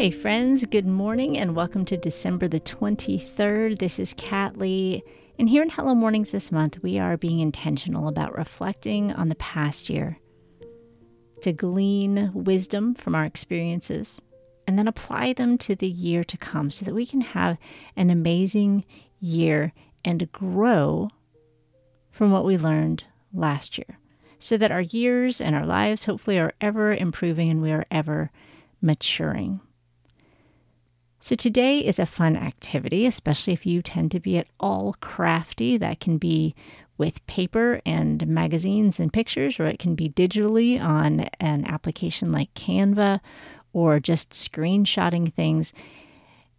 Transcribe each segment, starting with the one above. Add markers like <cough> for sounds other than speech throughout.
Hey, friends, good morning and welcome to December the 23rd. This is Kat Lee. And here in Hello Mornings this month, we are being intentional about reflecting on the past year to glean wisdom from our experiences and then apply them to the year to come so that we can have an amazing year and grow from what we learned last year so that our years and our lives hopefully are ever improving and we are ever maturing. So, today is a fun activity, especially if you tend to be at all crafty. That can be with paper and magazines and pictures, or it can be digitally on an application like Canva or just screenshotting things.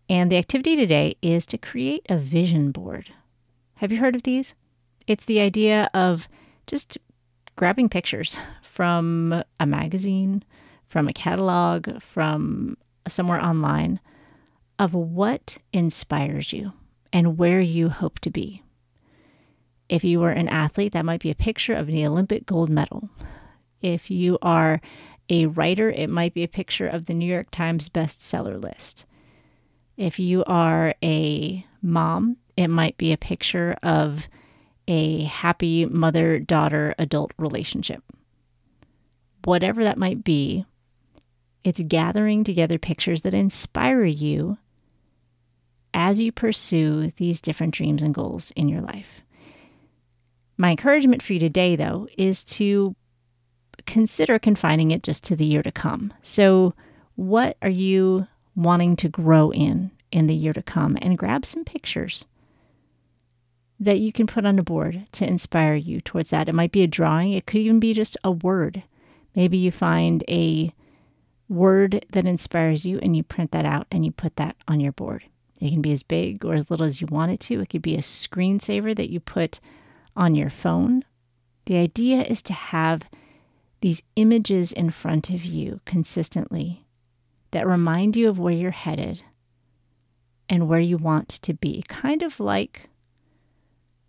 And the activity today is to create a vision board. Have you heard of these? It's the idea of just grabbing pictures <laughs> from a magazine, from a catalog, from somewhere online of what inspires you and where you hope to be. If you are an athlete, that might be a picture of the Olympic gold medal. If you are a writer, it might be a picture of the New York Times bestseller list. If you are a mom, it might be a picture of a happy mother daughter adult relationship. Whatever that might be, it's gathering together pictures that inspire you as you pursue these different dreams and goals in your life. My encouragement for you today, though, is to consider confining it just to the year to come. So, what are you wanting to grow in in the year to come? And grab some pictures that you can put on a board to inspire you towards that. It might be a drawing, it could even be just a word. Maybe you find a word that inspires you and you print that out and you put that on your board. It can be as big or as little as you want it to. It could be a screensaver that you put on your phone. The idea is to have these images in front of you consistently that remind you of where you're headed and where you want to be. Kind of like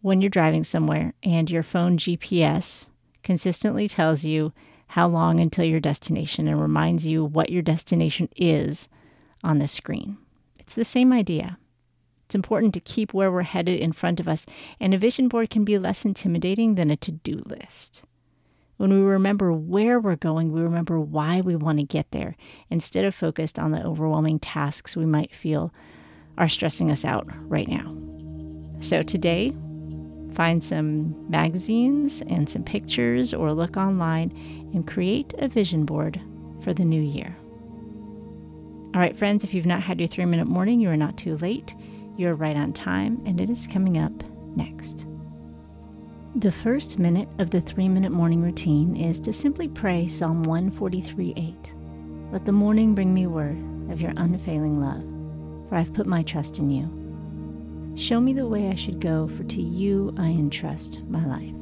when you're driving somewhere and your phone GPS consistently tells you how long until your destination and reminds you what your destination is on the screen. It's the same idea. It's important to keep where we're headed in front of us, and a vision board can be less intimidating than a to do list. When we remember where we're going, we remember why we want to get there instead of focused on the overwhelming tasks we might feel are stressing us out right now. So today, find some magazines and some pictures or look online and create a vision board for the new year. All right, friends, if you've not had your three minute morning, you are not too late. You're right on time, and it is coming up next. The first minute of the three minute morning routine is to simply pray Psalm 143 8. Let the morning bring me word of your unfailing love, for I've put my trust in you. Show me the way I should go, for to you I entrust my life.